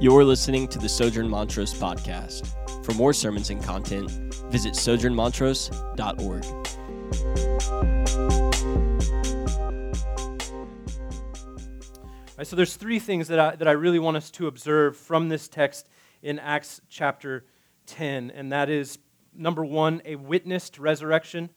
You're listening to the Sojourn Montrose podcast. For more sermons and content, visit sojournmontrose.org. So there's three things that I, that I really want us to observe from this text in Acts chapter 10, and that is number one, a witnessed resurrection,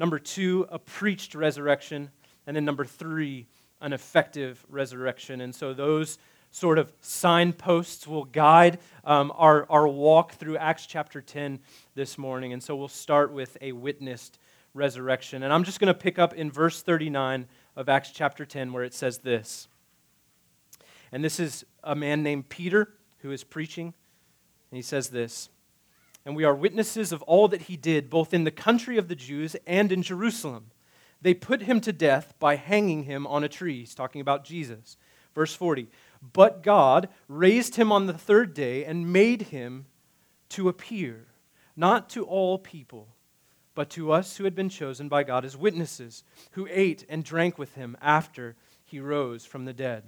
number two, a preached resurrection, and then number three, an effective resurrection. And so those sort of signposts will guide um, our, our walk through Acts chapter 10 this morning. And so we'll start with a witnessed resurrection. And I'm just going to pick up in verse 39 of Acts chapter 10 where it says this. And this is a man named Peter who is preaching. And he says this And we are witnesses of all that he did, both in the country of the Jews and in Jerusalem. They put him to death by hanging him on a tree. He's talking about Jesus. Verse 40 but God raised him on the third day and made him to appear, not to all people, but to us who had been chosen by God as witnesses, who ate and drank with him after he rose from the dead.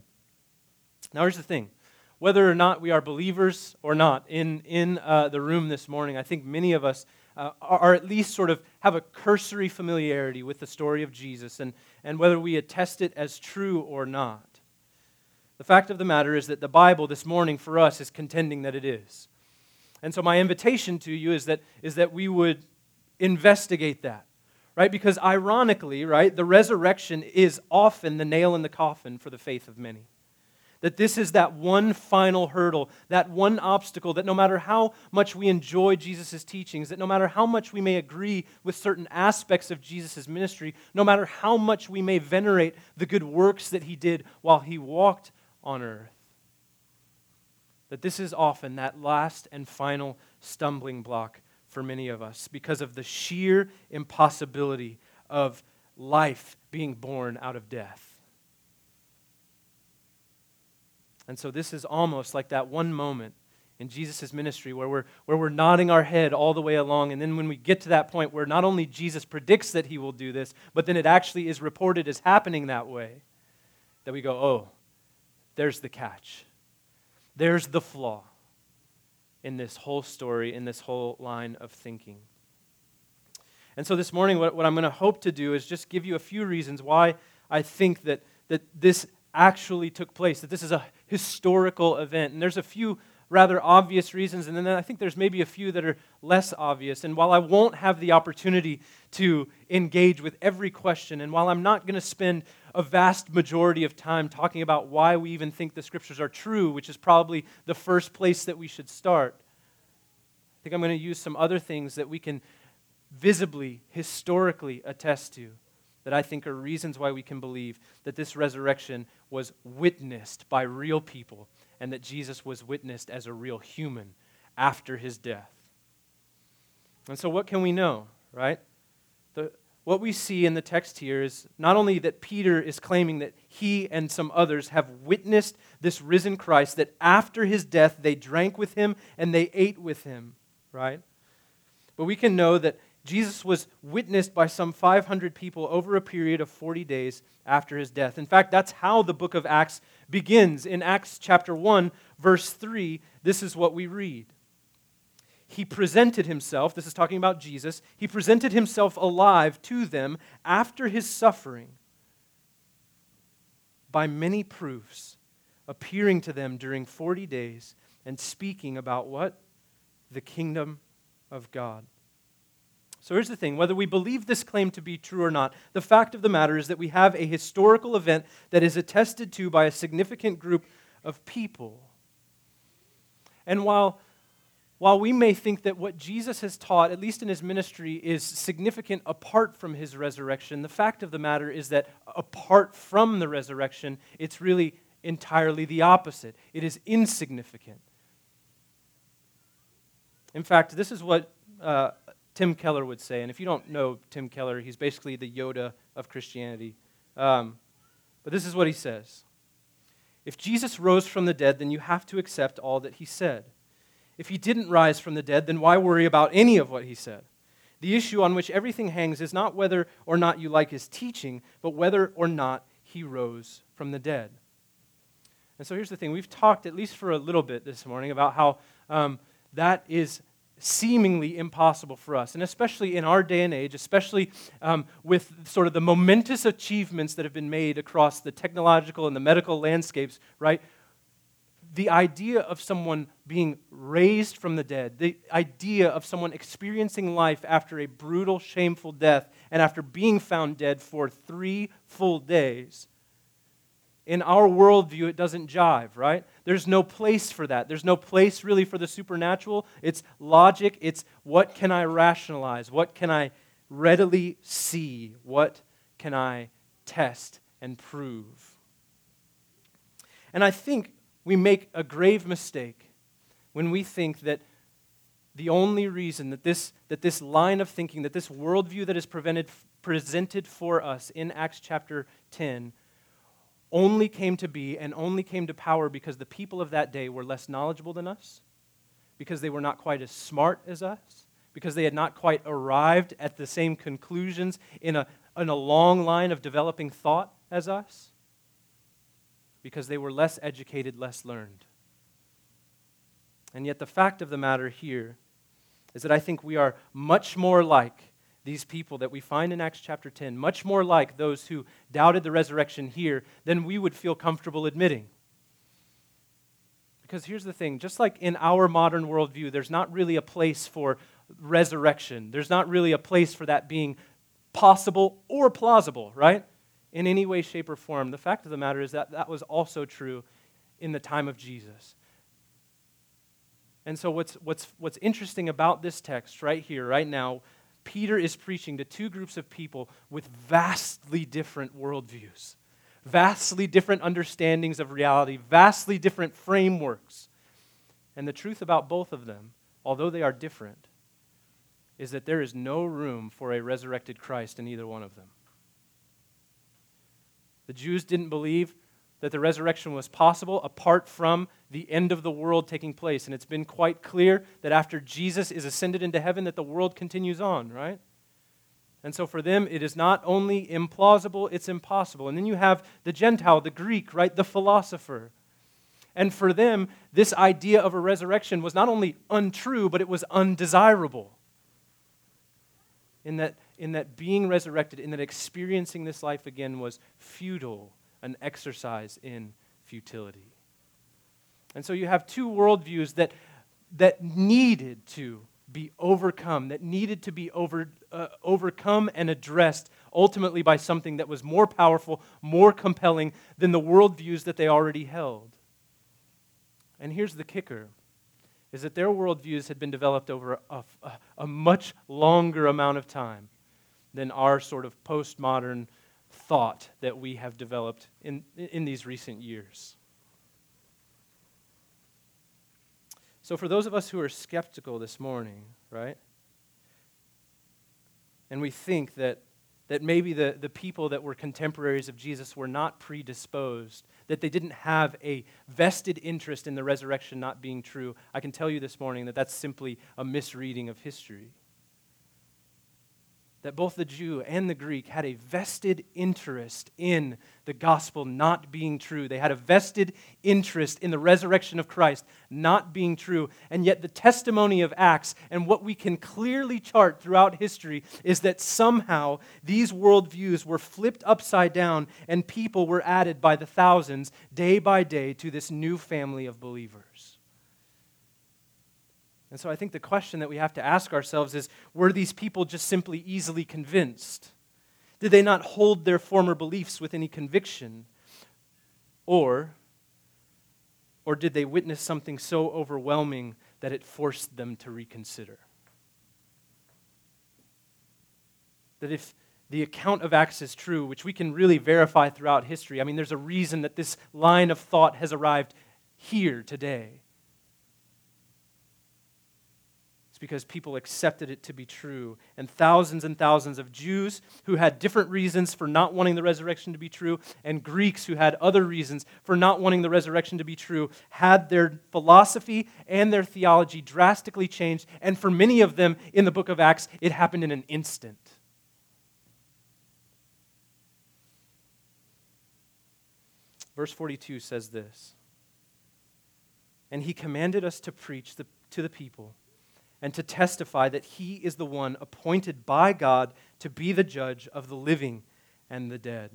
Now, here's the thing whether or not we are believers or not in, in uh, the room this morning, I think many of us uh, are at least sort of have a cursory familiarity with the story of Jesus and, and whether we attest it as true or not. The fact of the matter is that the Bible this morning for us is contending that it is. And so my invitation to you is that, is that we would investigate that, right? Because ironically, right, the resurrection is often the nail in the coffin for the faith of many. That this is that one final hurdle, that one obstacle, that no matter how much we enjoy Jesus' teachings, that no matter how much we may agree with certain aspects of Jesus' ministry, no matter how much we may venerate the good works that he did while he walked on earth. That this is often that last and final stumbling block for many of us because of the sheer impossibility of life being born out of death. And so this is almost like that one moment in Jesus' ministry where we're, where we're nodding our head all the way along. And then when we get to that point where not only Jesus predicts that he will do this, but then it actually is reported as happening that way, that we go, oh, there's the catch. There's the flaw in this whole story, in this whole line of thinking. And so this morning, what, what I'm going to hope to do is just give you a few reasons why I think that, that this actually took place, that this is a historical event. And there's a few rather obvious reasons, and then I think there's maybe a few that are less obvious. And while I won't have the opportunity to engage with every question, and while I'm not going to spend a vast majority of time talking about why we even think the scriptures are true, which is probably the first place that we should start, I think I'm going to use some other things that we can visibly, historically attest to that I think are reasons why we can believe that this resurrection was witnessed by real people and that Jesus was witnessed as a real human after his death. And so, what can we know, right? The, what we see in the text here is not only that Peter is claiming that he and some others have witnessed this risen Christ, that after his death they drank with him and they ate with him, right? But we can know that Jesus was witnessed by some 500 people over a period of 40 days after his death. In fact, that's how the book of Acts begins. In Acts chapter 1, verse 3, this is what we read. He presented himself, this is talking about Jesus, he presented himself alive to them after his suffering by many proofs, appearing to them during 40 days and speaking about what? The kingdom of God. So here's the thing whether we believe this claim to be true or not, the fact of the matter is that we have a historical event that is attested to by a significant group of people. And while, while we may think that what Jesus has taught, at least in his ministry, is significant apart from his resurrection, the fact of the matter is that apart from the resurrection, it's really entirely the opposite. It is insignificant. In fact, this is what uh, Tim Keller would say. And if you don't know Tim Keller, he's basically the Yoda of Christianity. Um, but this is what he says If Jesus rose from the dead, then you have to accept all that he said. If he didn't rise from the dead, then why worry about any of what he said? The issue on which everything hangs is not whether or not you like his teaching, but whether or not he rose from the dead. And so here's the thing we've talked, at least for a little bit this morning, about how um, that is seemingly impossible for us. And especially in our day and age, especially um, with sort of the momentous achievements that have been made across the technological and the medical landscapes, right? The idea of someone being raised from the dead, the idea of someone experiencing life after a brutal, shameful death, and after being found dead for three full days in our worldview, it doesn't jive, right? There's no place for that. There's no place really for the supernatural. It's logic. It's what can I rationalize? What can I readily see? What can I test and prove? And I think we make a grave mistake when we think that the only reason that this, that this line of thinking, that this worldview that is presented for us in Acts chapter 10 only came to be and only came to power because the people of that day were less knowledgeable than us, because they were not quite as smart as us, because they had not quite arrived at the same conclusions in a, in a long line of developing thought as us, because they were less educated, less learned. And yet, the fact of the matter here is that I think we are much more like these people that we find in Acts chapter 10, much more like those who doubted the resurrection here than we would feel comfortable admitting. Because here's the thing just like in our modern worldview, there's not really a place for resurrection, there's not really a place for that being possible or plausible, right? In any way, shape, or form. The fact of the matter is that that was also true in the time of Jesus. And so, what's, what's, what's interesting about this text right here, right now, Peter is preaching to two groups of people with vastly different worldviews, vastly different understandings of reality, vastly different frameworks. And the truth about both of them, although they are different, is that there is no room for a resurrected Christ in either one of them. The Jews didn't believe that the resurrection was possible apart from the end of the world taking place. And it's been quite clear that after Jesus is ascended into heaven, that the world continues on, right? And so for them, it is not only implausible, it's impossible. And then you have the Gentile, the Greek, right? The philosopher. And for them, this idea of a resurrection was not only untrue, but it was undesirable. In that, in that being resurrected, in that experiencing this life again was futile an exercise in futility. And so you have two worldviews that, that needed to be overcome, that needed to be over, uh, overcome and addressed ultimately by something that was more powerful, more compelling than the worldviews that they already held. And here's the kicker is that their worldviews had been developed over a, a, a much longer amount of time than our sort of postmodern thought that we have developed in, in these recent years. So, for those of us who are skeptical this morning, right, and we think that, that maybe the, the people that were contemporaries of Jesus were not predisposed, that they didn't have a vested interest in the resurrection not being true, I can tell you this morning that that's simply a misreading of history that both the Jew and the Greek had a vested interest in the gospel not being true. They had a vested interest in the resurrection of Christ not being true. And yet, the testimony of Acts and what we can clearly chart throughout history is that somehow these worldviews were flipped upside down and people were added by the thousands day by day to this new family of believers. And so I think the question that we have to ask ourselves is were these people just simply easily convinced? Did they not hold their former beliefs with any conviction? Or, or did they witness something so overwhelming that it forced them to reconsider? That if the account of Acts is true, which we can really verify throughout history, I mean, there's a reason that this line of thought has arrived here today. It's because people accepted it to be true. And thousands and thousands of Jews who had different reasons for not wanting the resurrection to be true, and Greeks who had other reasons for not wanting the resurrection to be true, had their philosophy and their theology drastically changed. And for many of them in the book of Acts, it happened in an instant. Verse 42 says this and he commanded us to preach the, to the people and to testify that he is the one appointed by God to be the judge of the living and the dead.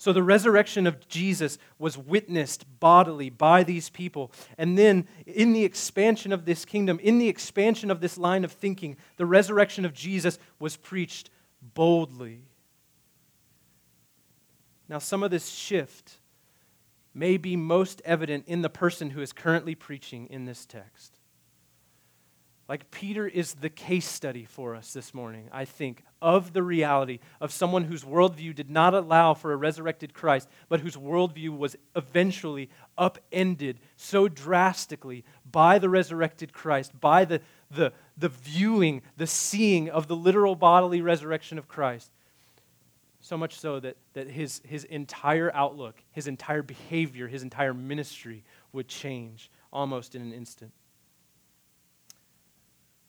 So the resurrection of Jesus was witnessed bodily by these people. And then, in the expansion of this kingdom, in the expansion of this line of thinking, the resurrection of Jesus was preached boldly. Now, some of this shift may be most evident in the person who is currently preaching in this text. Like Peter is the case study for us this morning, I think, of the reality of someone whose worldview did not allow for a resurrected Christ, but whose worldview was eventually upended so drastically by the resurrected Christ, by the, the, the viewing, the seeing of the literal bodily resurrection of Christ. So much so that, that his, his entire outlook, his entire behavior, his entire ministry would change almost in an instant.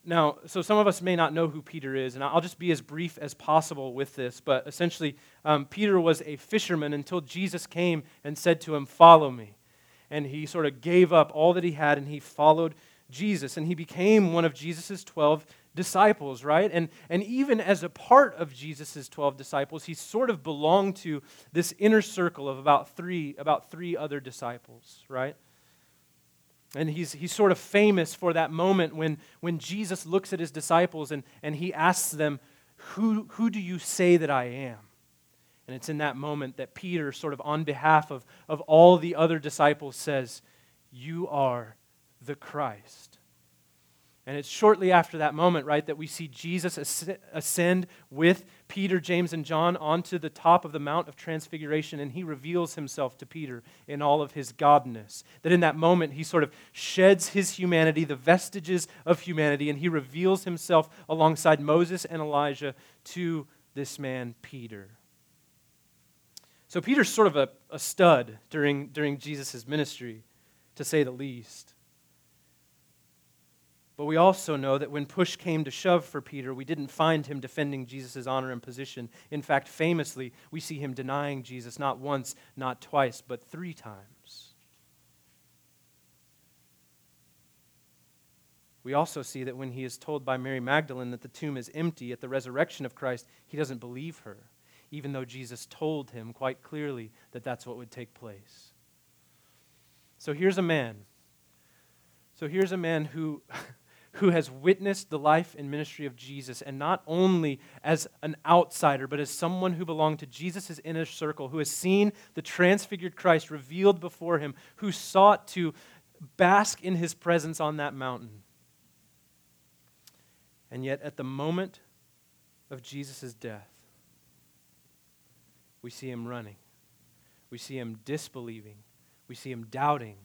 Now, so some of us may not know who Peter is, and I'll just be as brief as possible with this. But essentially, um, Peter was a fisherman until Jesus came and said to him, Follow me. And he sort of gave up all that he had and he followed Jesus. And he became one of Jesus' 12 disciples, right? And, and even as a part of Jesus' 12 disciples, he sort of belonged to this inner circle of about three, about three other disciples, right? And he's, he's sort of famous for that moment when, when Jesus looks at his disciples and, and he asks them, who, who do you say that I am? And it's in that moment that Peter, sort of on behalf of, of all the other disciples, says, You are the Christ. And it's shortly after that moment, right, that we see Jesus ascend with Peter, James, and John onto the top of the Mount of Transfiguration, and he reveals himself to Peter in all of his godness. That in that moment, he sort of sheds his humanity, the vestiges of humanity, and he reveals himself alongside Moses and Elijah to this man, Peter. So Peter's sort of a, a stud during, during Jesus' ministry, to say the least. But we also know that when push came to shove for Peter, we didn't find him defending Jesus' honor and position. In fact, famously, we see him denying Jesus not once, not twice, but three times. We also see that when he is told by Mary Magdalene that the tomb is empty at the resurrection of Christ, he doesn't believe her, even though Jesus told him quite clearly that that's what would take place. So here's a man. So here's a man who who has witnessed the life and ministry of Jesus, and not only as an outsider, but as someone who belonged to Jesus' inner circle, who has seen the transfigured Christ revealed before him, who sought to bask in his presence on that mountain. And yet, at the moment of Jesus' death, we see him running. We see him disbelieving. We see him doubting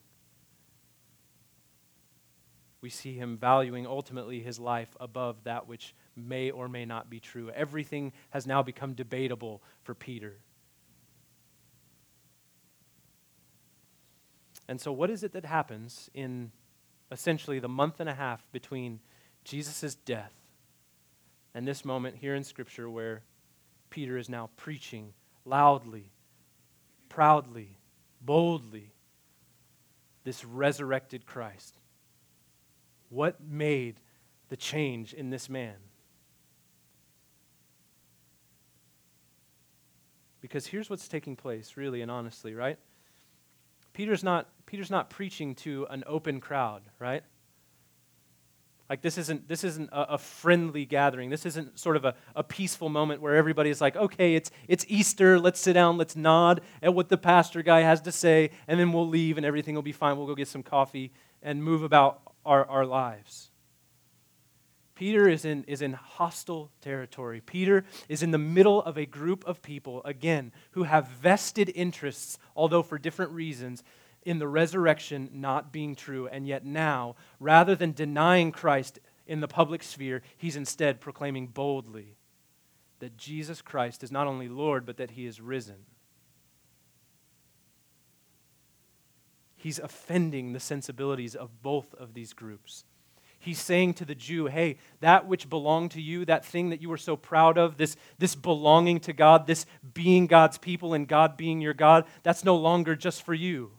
we see him valuing ultimately his life above that which may or may not be true. Everything has now become debatable for Peter. And so, what is it that happens in essentially the month and a half between Jesus' death and this moment here in Scripture where Peter is now preaching loudly, proudly, boldly this resurrected Christ? What made the change in this man? Because here's what's taking place, really and honestly, right? Peter's not, Peter's not preaching to an open crowd, right? Like this isn't this isn't a, a, friendly gathering. This isn't sort of a, a peaceful moment where everybody's like, okay, it's it's Easter, let's sit down, let's nod at what the pastor guy has to say, and then we'll leave and everything will be fine. We'll go get some coffee and move about our, our lives. Peter is in, is in hostile territory. Peter is in the middle of a group of people, again, who have vested interests, although for different reasons, in the resurrection not being true. And yet now, rather than denying Christ in the public sphere, he's instead proclaiming boldly that Jesus Christ is not only Lord, but that he is risen. He's offending the sensibilities of both of these groups. He's saying to the Jew, hey, that which belonged to you, that thing that you were so proud of, this, this belonging to God, this being God's people and God being your God, that's no longer just for you.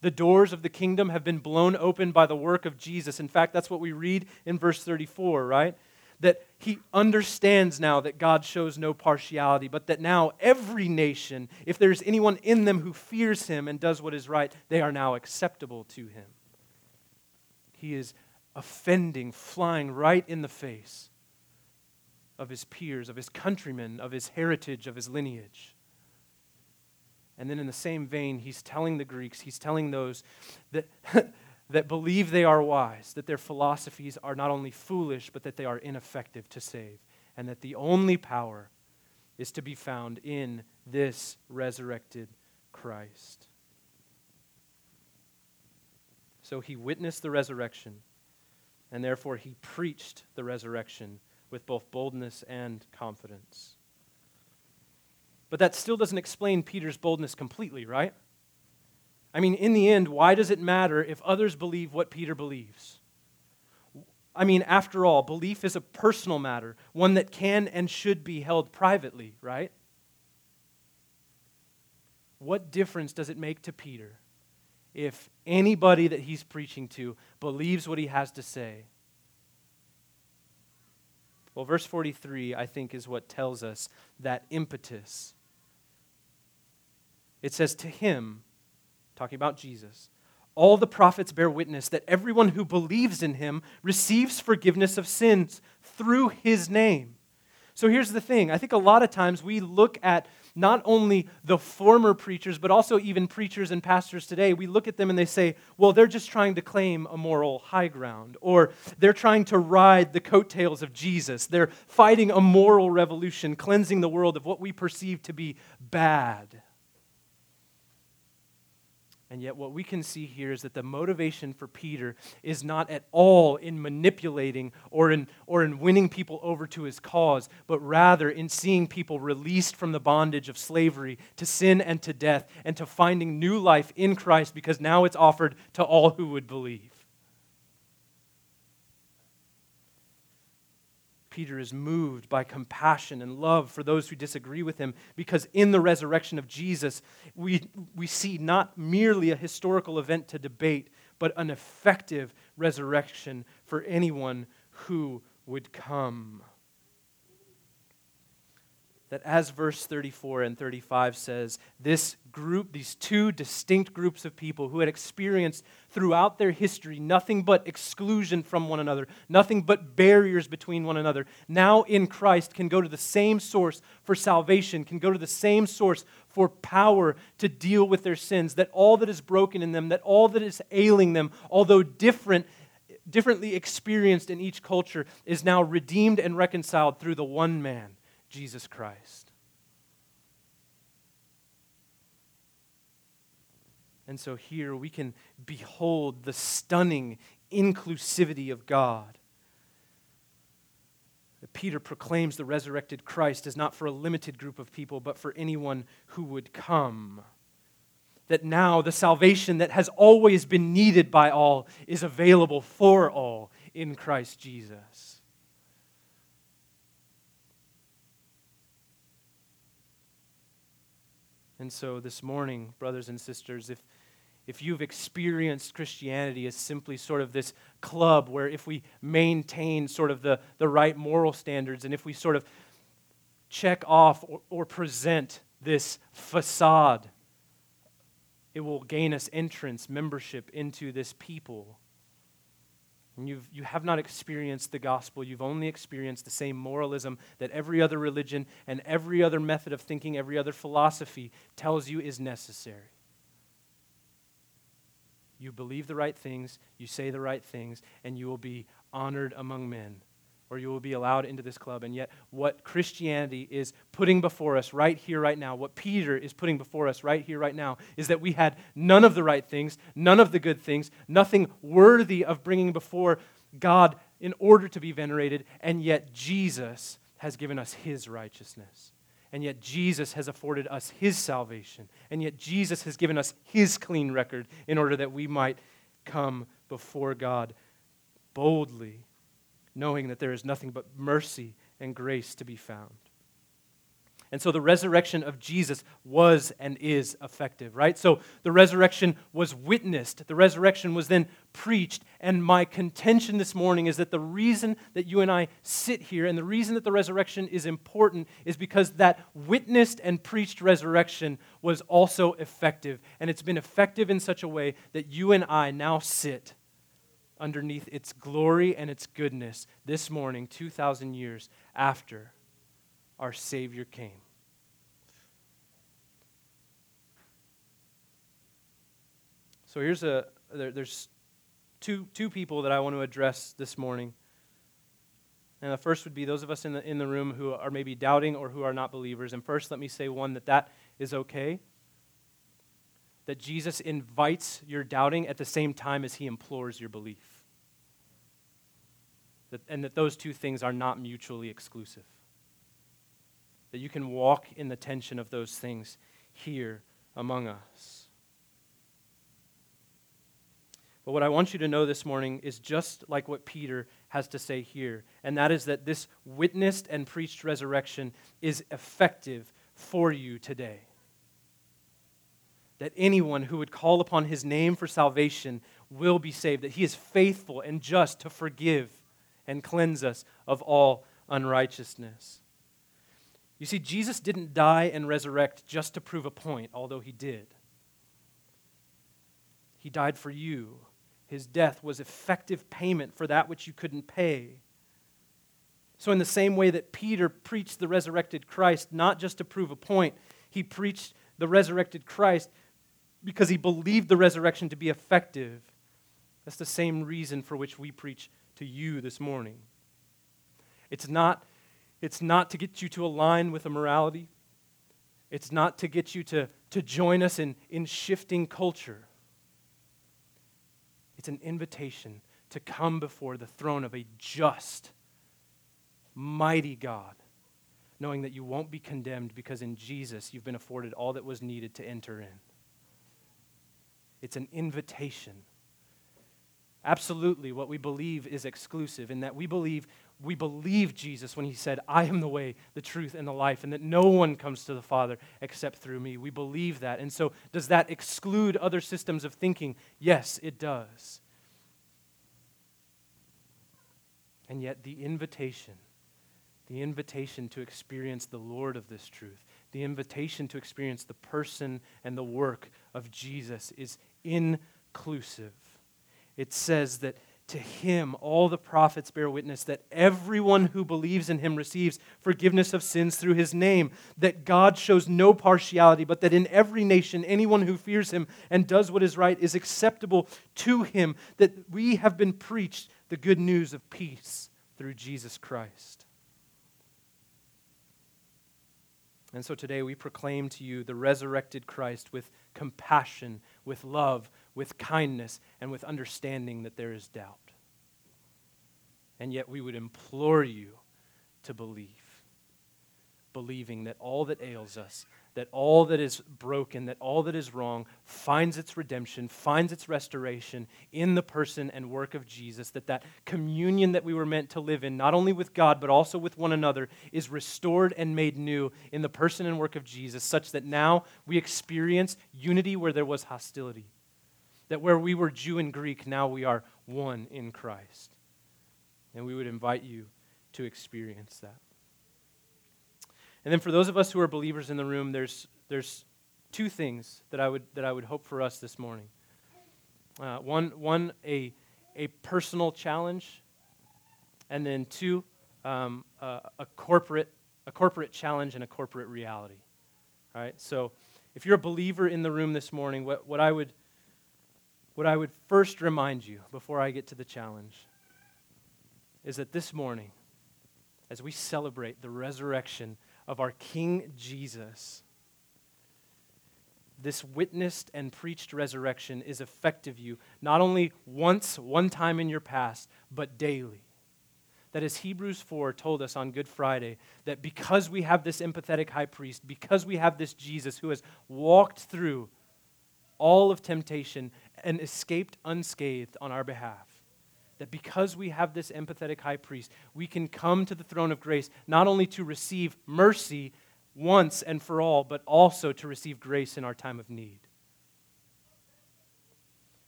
The doors of the kingdom have been blown open by the work of Jesus. In fact, that's what we read in verse 34, right? That he understands now that God shows no partiality, but that now every nation, if there's anyone in them who fears him and does what is right, they are now acceptable to him. He is offending, flying right in the face of his peers, of his countrymen, of his heritage, of his lineage. And then, in the same vein, he's telling the Greeks, he's telling those that, that believe they are wise, that their philosophies are not only foolish, but that they are ineffective to save, and that the only power is to be found in this resurrected Christ. So he witnessed the resurrection, and therefore he preached the resurrection with both boldness and confidence. But that still doesn't explain Peter's boldness completely, right? I mean, in the end, why does it matter if others believe what Peter believes? I mean, after all, belief is a personal matter, one that can and should be held privately, right? What difference does it make to Peter if anybody that he's preaching to believes what he has to say? Well, verse 43, I think, is what tells us that impetus it says, To him, talking about Jesus, all the prophets bear witness that everyone who believes in him receives forgiveness of sins through his name. So here's the thing I think a lot of times we look at not only the former preachers, but also even preachers and pastors today. We look at them and they say, well, they're just trying to claim a moral high ground, or they're trying to ride the coattails of Jesus. They're fighting a moral revolution, cleansing the world of what we perceive to be bad. And yet, what we can see here is that the motivation for Peter is not at all in manipulating or in, or in winning people over to his cause, but rather in seeing people released from the bondage of slavery to sin and to death and to finding new life in Christ because now it's offered to all who would believe. Peter is moved by compassion and love for those who disagree with him because in the resurrection of Jesus, we, we see not merely a historical event to debate, but an effective resurrection for anyone who would come that as verse 34 and 35 says, this group, these two distinct groups of people who had experienced throughout their history nothing but exclusion from one another, nothing but barriers between one another, now in Christ can go to the same source for salvation, can go to the same source for power to deal with their sins, that all that is broken in them, that all that is ailing them, although different, differently experienced in each culture, is now redeemed and reconciled through the one man Jesus Christ. And so here we can behold the stunning inclusivity of God. Peter proclaims the resurrected Christ is not for a limited group of people, but for anyone who would come. That now the salvation that has always been needed by all is available for all in Christ Jesus. And so this morning, brothers and sisters, if, if you've experienced Christianity as simply sort of this club where if we maintain sort of the, the right moral standards and if we sort of check off or, or present this facade, it will gain us entrance, membership into this people and you've, you have not experienced the gospel, you've only experienced the same moralism that every other religion and every other method of thinking, every other philosophy tells you is necessary. You believe the right things, you say the right things, and you will be honored among men or you will be allowed into this club. And yet, what Christianity is putting before us right here, right now, what Peter is putting before us right here, right now, is that we had none of the right things, none of the good things, nothing worthy of bringing before God in order to be venerated, and yet Jesus has given us his righteousness. And yet Jesus has afforded us his salvation. And yet Jesus has given us his clean record in order that we might come before God boldly knowing that there is nothing but mercy and grace to be found. And so the resurrection of Jesus was and is effective, right? So the resurrection was witnessed, the resurrection was then preached. And my contention this morning is that the reason that you and I sit here and the reason that the resurrection is important is because that witnessed and preached resurrection was also effective. And it's been effective in such a way that you and I now sit underneath its glory and its goodness this morning, 2,000 years after our Savior came. So here's a there, there's two two people that I want to address this morning. And the first would be those of us in the in the room who are maybe doubting or who are not believers. And first let me say one that that is okay. That Jesus invites your doubting at the same time as he implores your belief. That, and that those two things are not mutually exclusive that you can walk in the tension of those things here among us. But what I want you to know this morning is just like what Peter has to say here, and that is that this witnessed and preached resurrection is effective for you today. That anyone who would call upon his name for salvation will be saved, that he is faithful and just to forgive and cleanse us of all unrighteousness. You see, Jesus didn't die and resurrect just to prove a point, although he did. He died for you. His death was effective payment for that which you couldn't pay. So, in the same way that Peter preached the resurrected Christ, not just to prove a point, he preached the resurrected Christ because he believed the resurrection to be effective. That's the same reason for which we preach to you this morning. It's not it's not to get you to align with a morality. It's not to get you to, to join us in, in shifting culture. It's an invitation to come before the throne of a just, mighty God, knowing that you won't be condemned because in Jesus you've been afforded all that was needed to enter in. It's an invitation. Absolutely, what we believe is exclusive in that we believe we believe Jesus when he said, I am the way, the truth, and the life, and that no one comes to the Father except through me. We believe that. And so, does that exclude other systems of thinking? Yes, it does. And yet, the invitation, the invitation to experience the Lord of this truth, the invitation to experience the person and the work of Jesus is inclusive. It says that to him, all the prophets bear witness that everyone who believes in him receives forgiveness of sins through his name, that God shows no partiality, but that in every nation, anyone who fears him and does what is right is acceptable to him, that we have been preached the good news of peace through Jesus Christ. And so today we proclaim to you the resurrected Christ with compassion, with love, with kindness, and with understanding that there is doubt. And yet we would implore you to believe, believing that all that ails us that all that is broken, that all that is wrong finds its redemption, finds its restoration in the person and work of Jesus, that that communion that we were meant to live in, not only with God, but also with one another, is restored and made new in the person and work of Jesus, such that now we experience unity where there was hostility. That where we were Jew and Greek, now we are one in Christ. And we would invite you to experience that. And then for those of us who are believers in the room, there's, there's two things that I would, that I would hope for us this morning. Uh, one, one a, a personal challenge, and then two, um, a, a, corporate, a corporate challenge and a corporate reality. All right, so if you're a believer in the room this morning, what, what, I would, what I would first remind you before I get to the challenge is that this morning, as we celebrate the resurrection of our King Jesus, this witnessed and preached resurrection is effective you not only once, one time in your past, but daily. That as Hebrews 4 told us on Good Friday, that because we have this empathetic high priest, because we have this Jesus who has walked through all of temptation and escaped unscathed on our behalf, that because we have this empathetic high priest, we can come to the throne of grace not only to receive mercy once and for all, but also to receive grace in our time of need.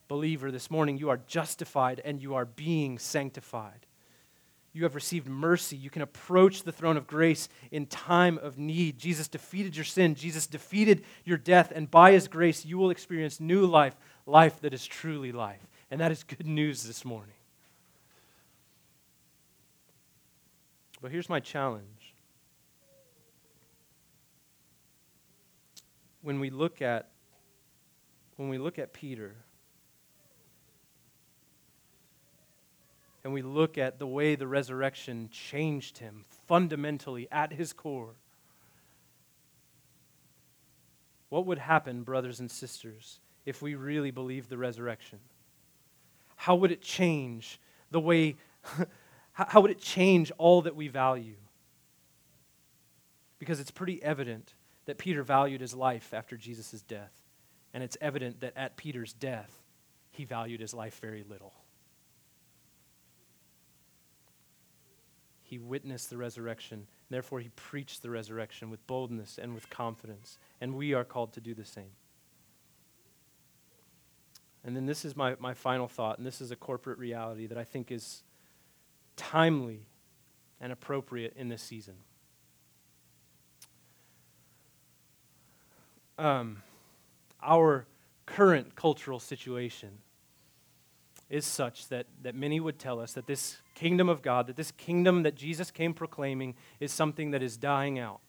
Believer, this morning you are justified and you are being sanctified. You have received mercy. You can approach the throne of grace in time of need. Jesus defeated your sin. Jesus defeated your death. And by his grace, you will experience new life, life that is truly life. And that is good news this morning. But here's my challenge. When we look at when we look at Peter, and we look at the way the resurrection changed him fundamentally at his core, what would happen, brothers and sisters, if we really believed the resurrection? How would it change the way, how would it change all that we value? Because it's pretty evident that Peter valued his life after Jesus' death. And it's evident that at Peter's death, he valued his life very little. He witnessed the resurrection. Therefore, he preached the resurrection with boldness and with confidence. And we are called to do the same. And then this is my, my final thought, and this is a corporate reality that I think is timely and appropriate in this season. Um, our current cultural situation is such that, that many would tell us that this kingdom of God, that this kingdom that Jesus came proclaiming, is something that is dying out,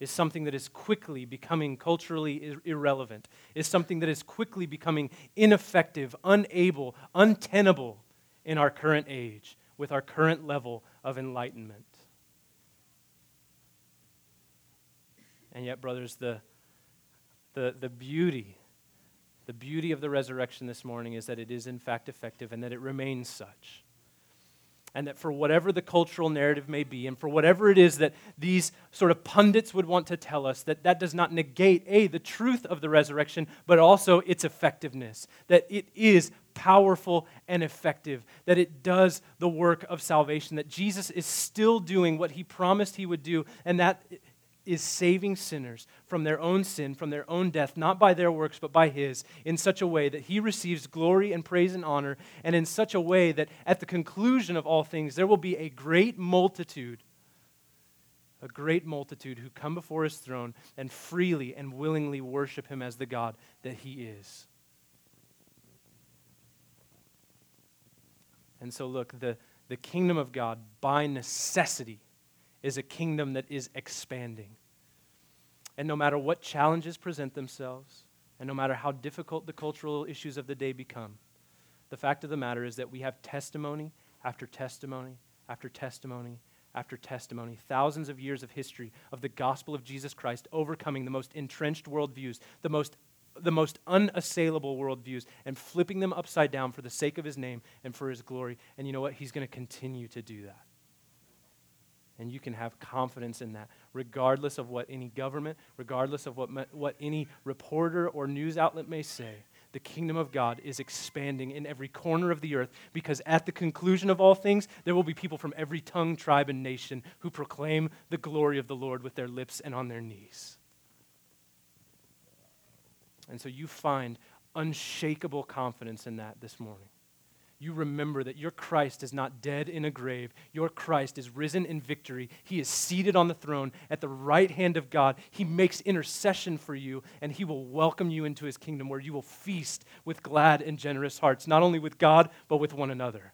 is something that is quickly becoming culturally irrelevant, is something that is quickly becoming ineffective, unable, untenable in our current age with our current level of enlightenment. And yet, brothers, the, the, the beauty the beauty of the resurrection this morning is that it is, in fact, effective and that it remains such. And that for whatever the cultural narrative may be, and for whatever it is that these sort of pundits would want to tell us, that that does not negate, A, the truth of the resurrection, but also its effectiveness. That it is powerful and effective, that it does the work of salvation, that Jesus is still doing what he promised he would do, and that is saving sinners from their own sin, from their own death, not by their works, but by His, in such a way that He receives glory and praise and honor, and in such a way that at the conclusion of all things, there will be a great multitude, a great multitude who come before His throne and freely and willingly worship Him as the God that He is. And so, look, the, the kingdom of God, by necessity, is a kingdom that is expanding. And no matter what challenges present themselves, and no matter how difficult the cultural issues of the day become, the fact of the matter is that we have testimony after testimony after testimony after testimony, thousands of years of history of the gospel of Jesus Christ overcoming the most entrenched worldviews, the most, the most unassailable worldviews, and flipping them upside down for the sake of his name and for his glory. And you know what? He's going to continue to do that. And you can have confidence in that, regardless of what any government, regardless of what, what any reporter or news outlet may say. The kingdom of God is expanding in every corner of the earth because at the conclusion of all things, there will be people from every tongue, tribe, and nation who proclaim the glory of the Lord with their lips and on their knees. And so you find unshakable confidence in that this morning you remember that your Christ is not dead in a grave. Your Christ is risen in victory. He is seated on the throne at the right hand of God. He makes intercession for you, and He will welcome you into His kingdom where you will feast with glad and generous hearts, not only with God, but with one another.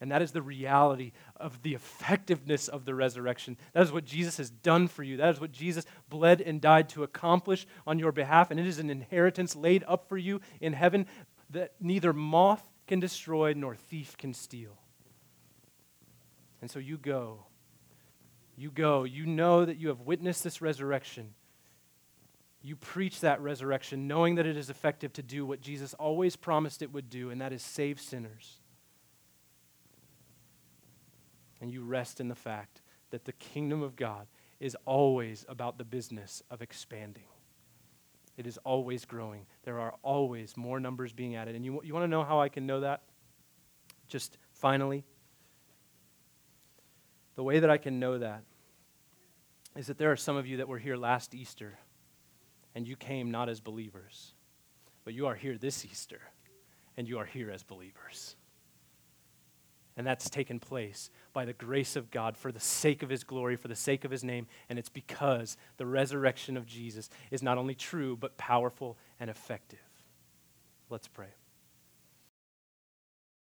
And that is the reality of the effectiveness of the resurrection. That is what Jesus has done for you. That is what Jesus bled and died to accomplish on your behalf. And it is an inheritance laid up for you in heaven that neither moth can destroy nor thief can steal. And so you go. You go. You know that you have witnessed this resurrection. You preach that resurrection, knowing that it is effective to do what Jesus always promised it would do, and that is save sinners. And you rest in the fact that the kingdom of God is always about the business of expanding. It is always growing. There are always more numbers being added. And you, you want to know how I can know that? Just finally, the way that I can know that is that there are some of you that were here last Easter and you came not as believers, but you are here this Easter and you are here as believers. And that's taken place by the grace of God for the sake of His glory, for the sake of His name. And it's because the resurrection of Jesus is not only true, but powerful and effective. Let's pray.